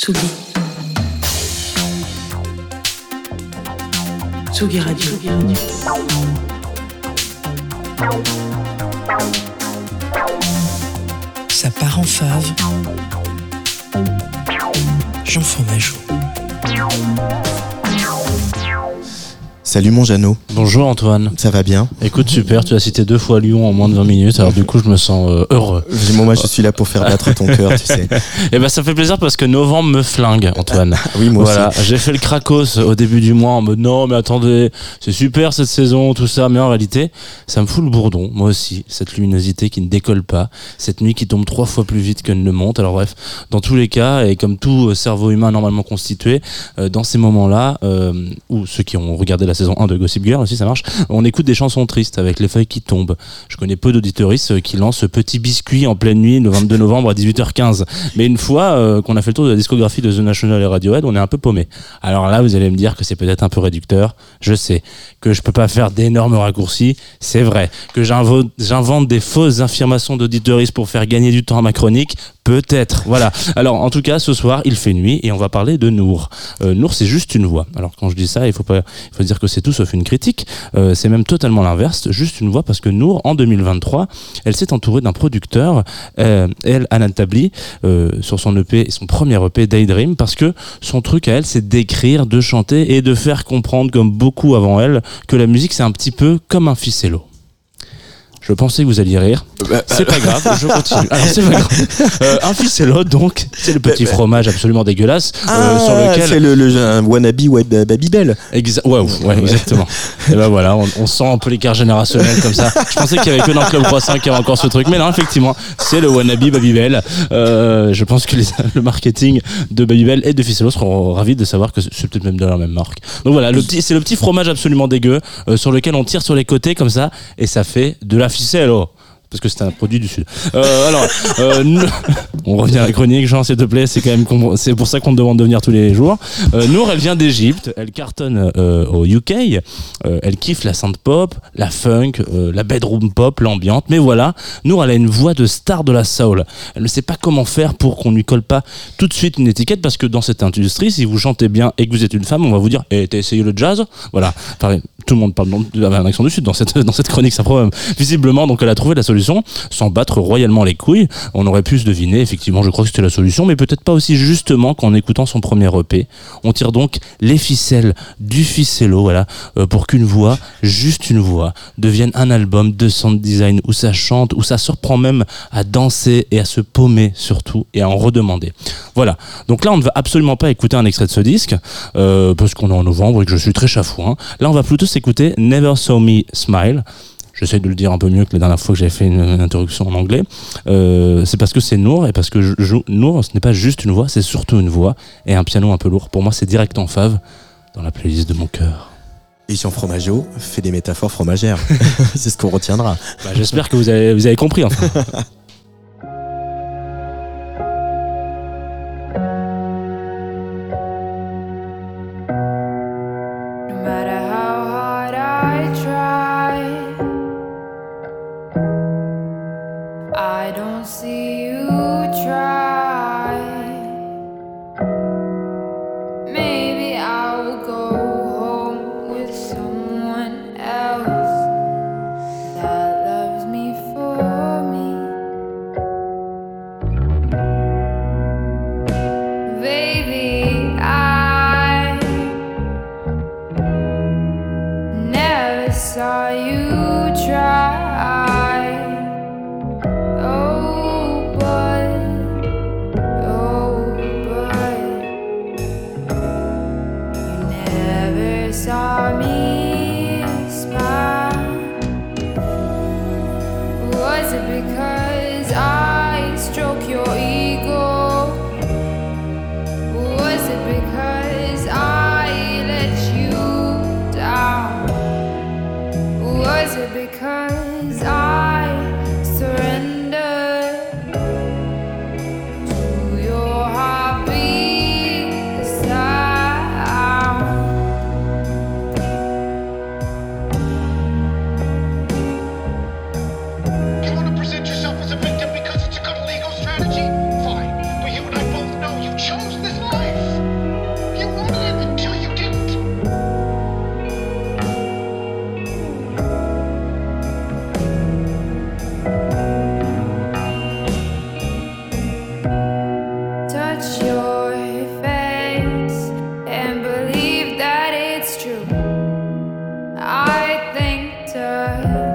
Tsugi. Tsugi Radio. Ça part en fave. Jean Fromageau. Salut mon Jeannot, Bonjour Antoine. ça va bien Écoute, super, tu as cité deux fois Lyon en moins de 20 minutes, alors du coup je me sens euh, heureux. Bon, Moi je suis là pour faire battre ton cœur, tu sais. Et ben ça fait plaisir parce que novembre me flingue, Antoine. Oui, moi voilà, aussi. j'ai fait le cracos au début du mois en mode non mais attendez, c'est super cette saison, tout ça, mais en réalité, ça me fout le bourdon, moi aussi, cette luminosité qui ne décolle pas, cette nuit qui tombe trois fois plus vite qu'elle ne monte. Alors bref, dans tous les cas, et comme tout euh, cerveau humain normalement constitué, euh, dans ces moments-là, euh, ou ceux qui ont regardé la saison 1 de Gossip Girl aussi, ça marche, on écoute des chansons tristes avec les feuilles qui tombent. Je connais peu d'auditoristes euh, qui lancent ce petit biscuit en pleine nuit le 22 novembre à 18h15. Mais une fois euh, qu'on a fait le tour de la discographie de The National et Radiohead, on est un peu paumé. Alors là, vous allez me dire que c'est peut-être un peu réducteur. Je sais que je peux pas faire d'énormes raccourcis. C'est vrai que j'invente des fausses affirmations d'auditoristes pour faire gagner du temps à ma chronique. Peut-être. Voilà. Alors, en tout cas, ce soir, il fait nuit et on va parler de Nour. Euh, Nour, c'est juste une voix. Alors, quand je dis ça, il faut pas, dire que c'est tout sauf une critique. Euh, c'est même totalement l'inverse. Juste une voix parce que Nour, en 2023, elle s'est entourée d'un producteur, euh, elle, Anan Tabli, euh, sur son EP, son premier EP, Daydream, parce que son truc à elle, c'est d'écrire, de chanter et de faire comprendre, comme beaucoup avant elle, que la musique, c'est un petit peu comme un ficello. Je pensais que vous alliez rire. C'est pas grave, je continue. Alors c'est pas grave. Euh, un ficello, donc, c'est le petit fromage absolument dégueulasse euh, Ah, sur lequel c'est le, le un wannabe web Babybel. Exa ouais, ouais, exactement. Et ben voilà, on, on sent un peu l'écart générationnel comme ça. Je pensais qu'il y avait que dans Club Croissant qu'il y avait encore ce truc, mais non, effectivement, c'est le wannabe Babybel. Euh, je pense que les- le marketing de Babybel et de Ficello seront ravis de savoir que c'est peut-être même de la même marque. Donc voilà, le petit, c'est le petit fromage absolument dégueu euh, sur lequel on tire sur les côtés comme ça et ça fait de la Ficello. Parce que c'est un produit du sud. Euh, alors, euh, on revient à la chronique, Jean, s'il te plaît. C'est quand même, c'est pour ça qu'on te demande de venir tous les jours. Euh, Nour, elle vient d'Égypte. Elle cartonne euh, au UK. Elle kiffe la synth pop, la funk, la bedroom pop, l'ambiante. Mais voilà, Nour, elle a une voix de star de la soul. Elle ne sait pas comment faire pour qu'on lui colle pas tout de suite une étiquette parce que dans cette industrie, si vous chantez bien et que vous êtes une femme, on va vous dire, eh, t'as essayé le jazz? Voilà. Tout le monde parle dans- avec un accent du sud dans cette, dans cette chronique, ça problème. Visiblement, donc elle a trouvé la solution sans battre royalement les couilles. On aurait pu se deviner, effectivement, je crois que c'était la solution, mais peut-être pas aussi justement qu'en écoutant son premier EP. On tire donc les ficelles du ficello, voilà, euh, pour qu'une voix, juste une voix, devienne un album de sound design où ça chante, où ça surprend même à danser et à se paumer surtout et à en redemander. Voilà. Donc là, on ne va absolument pas écouter un extrait de ce disque, euh, parce qu'on est en novembre et que je suis très chafouin. Là, on va plutôt s'écouter Never Saw Me Smile. J'essaie de le dire un peu mieux que la dernière fois que j'avais fait une, une introduction en anglais. Euh, c'est parce que c'est Nour et parce que je, je- Nour, ce n'est pas juste une voix, c'est surtout une voix et un piano un peu lourd. Pour moi, c'est direct en fave dans la playlist de mon cœur. Et Jean Fromageau fait des métaphores fromagères. c'est ce qu'on retiendra. Bah, J'espère que vous avez, vous avez compris. Enfin. see you try. Maybe I will go home with someone else that loves me for me. Baby, I never saw you try. Because doctor.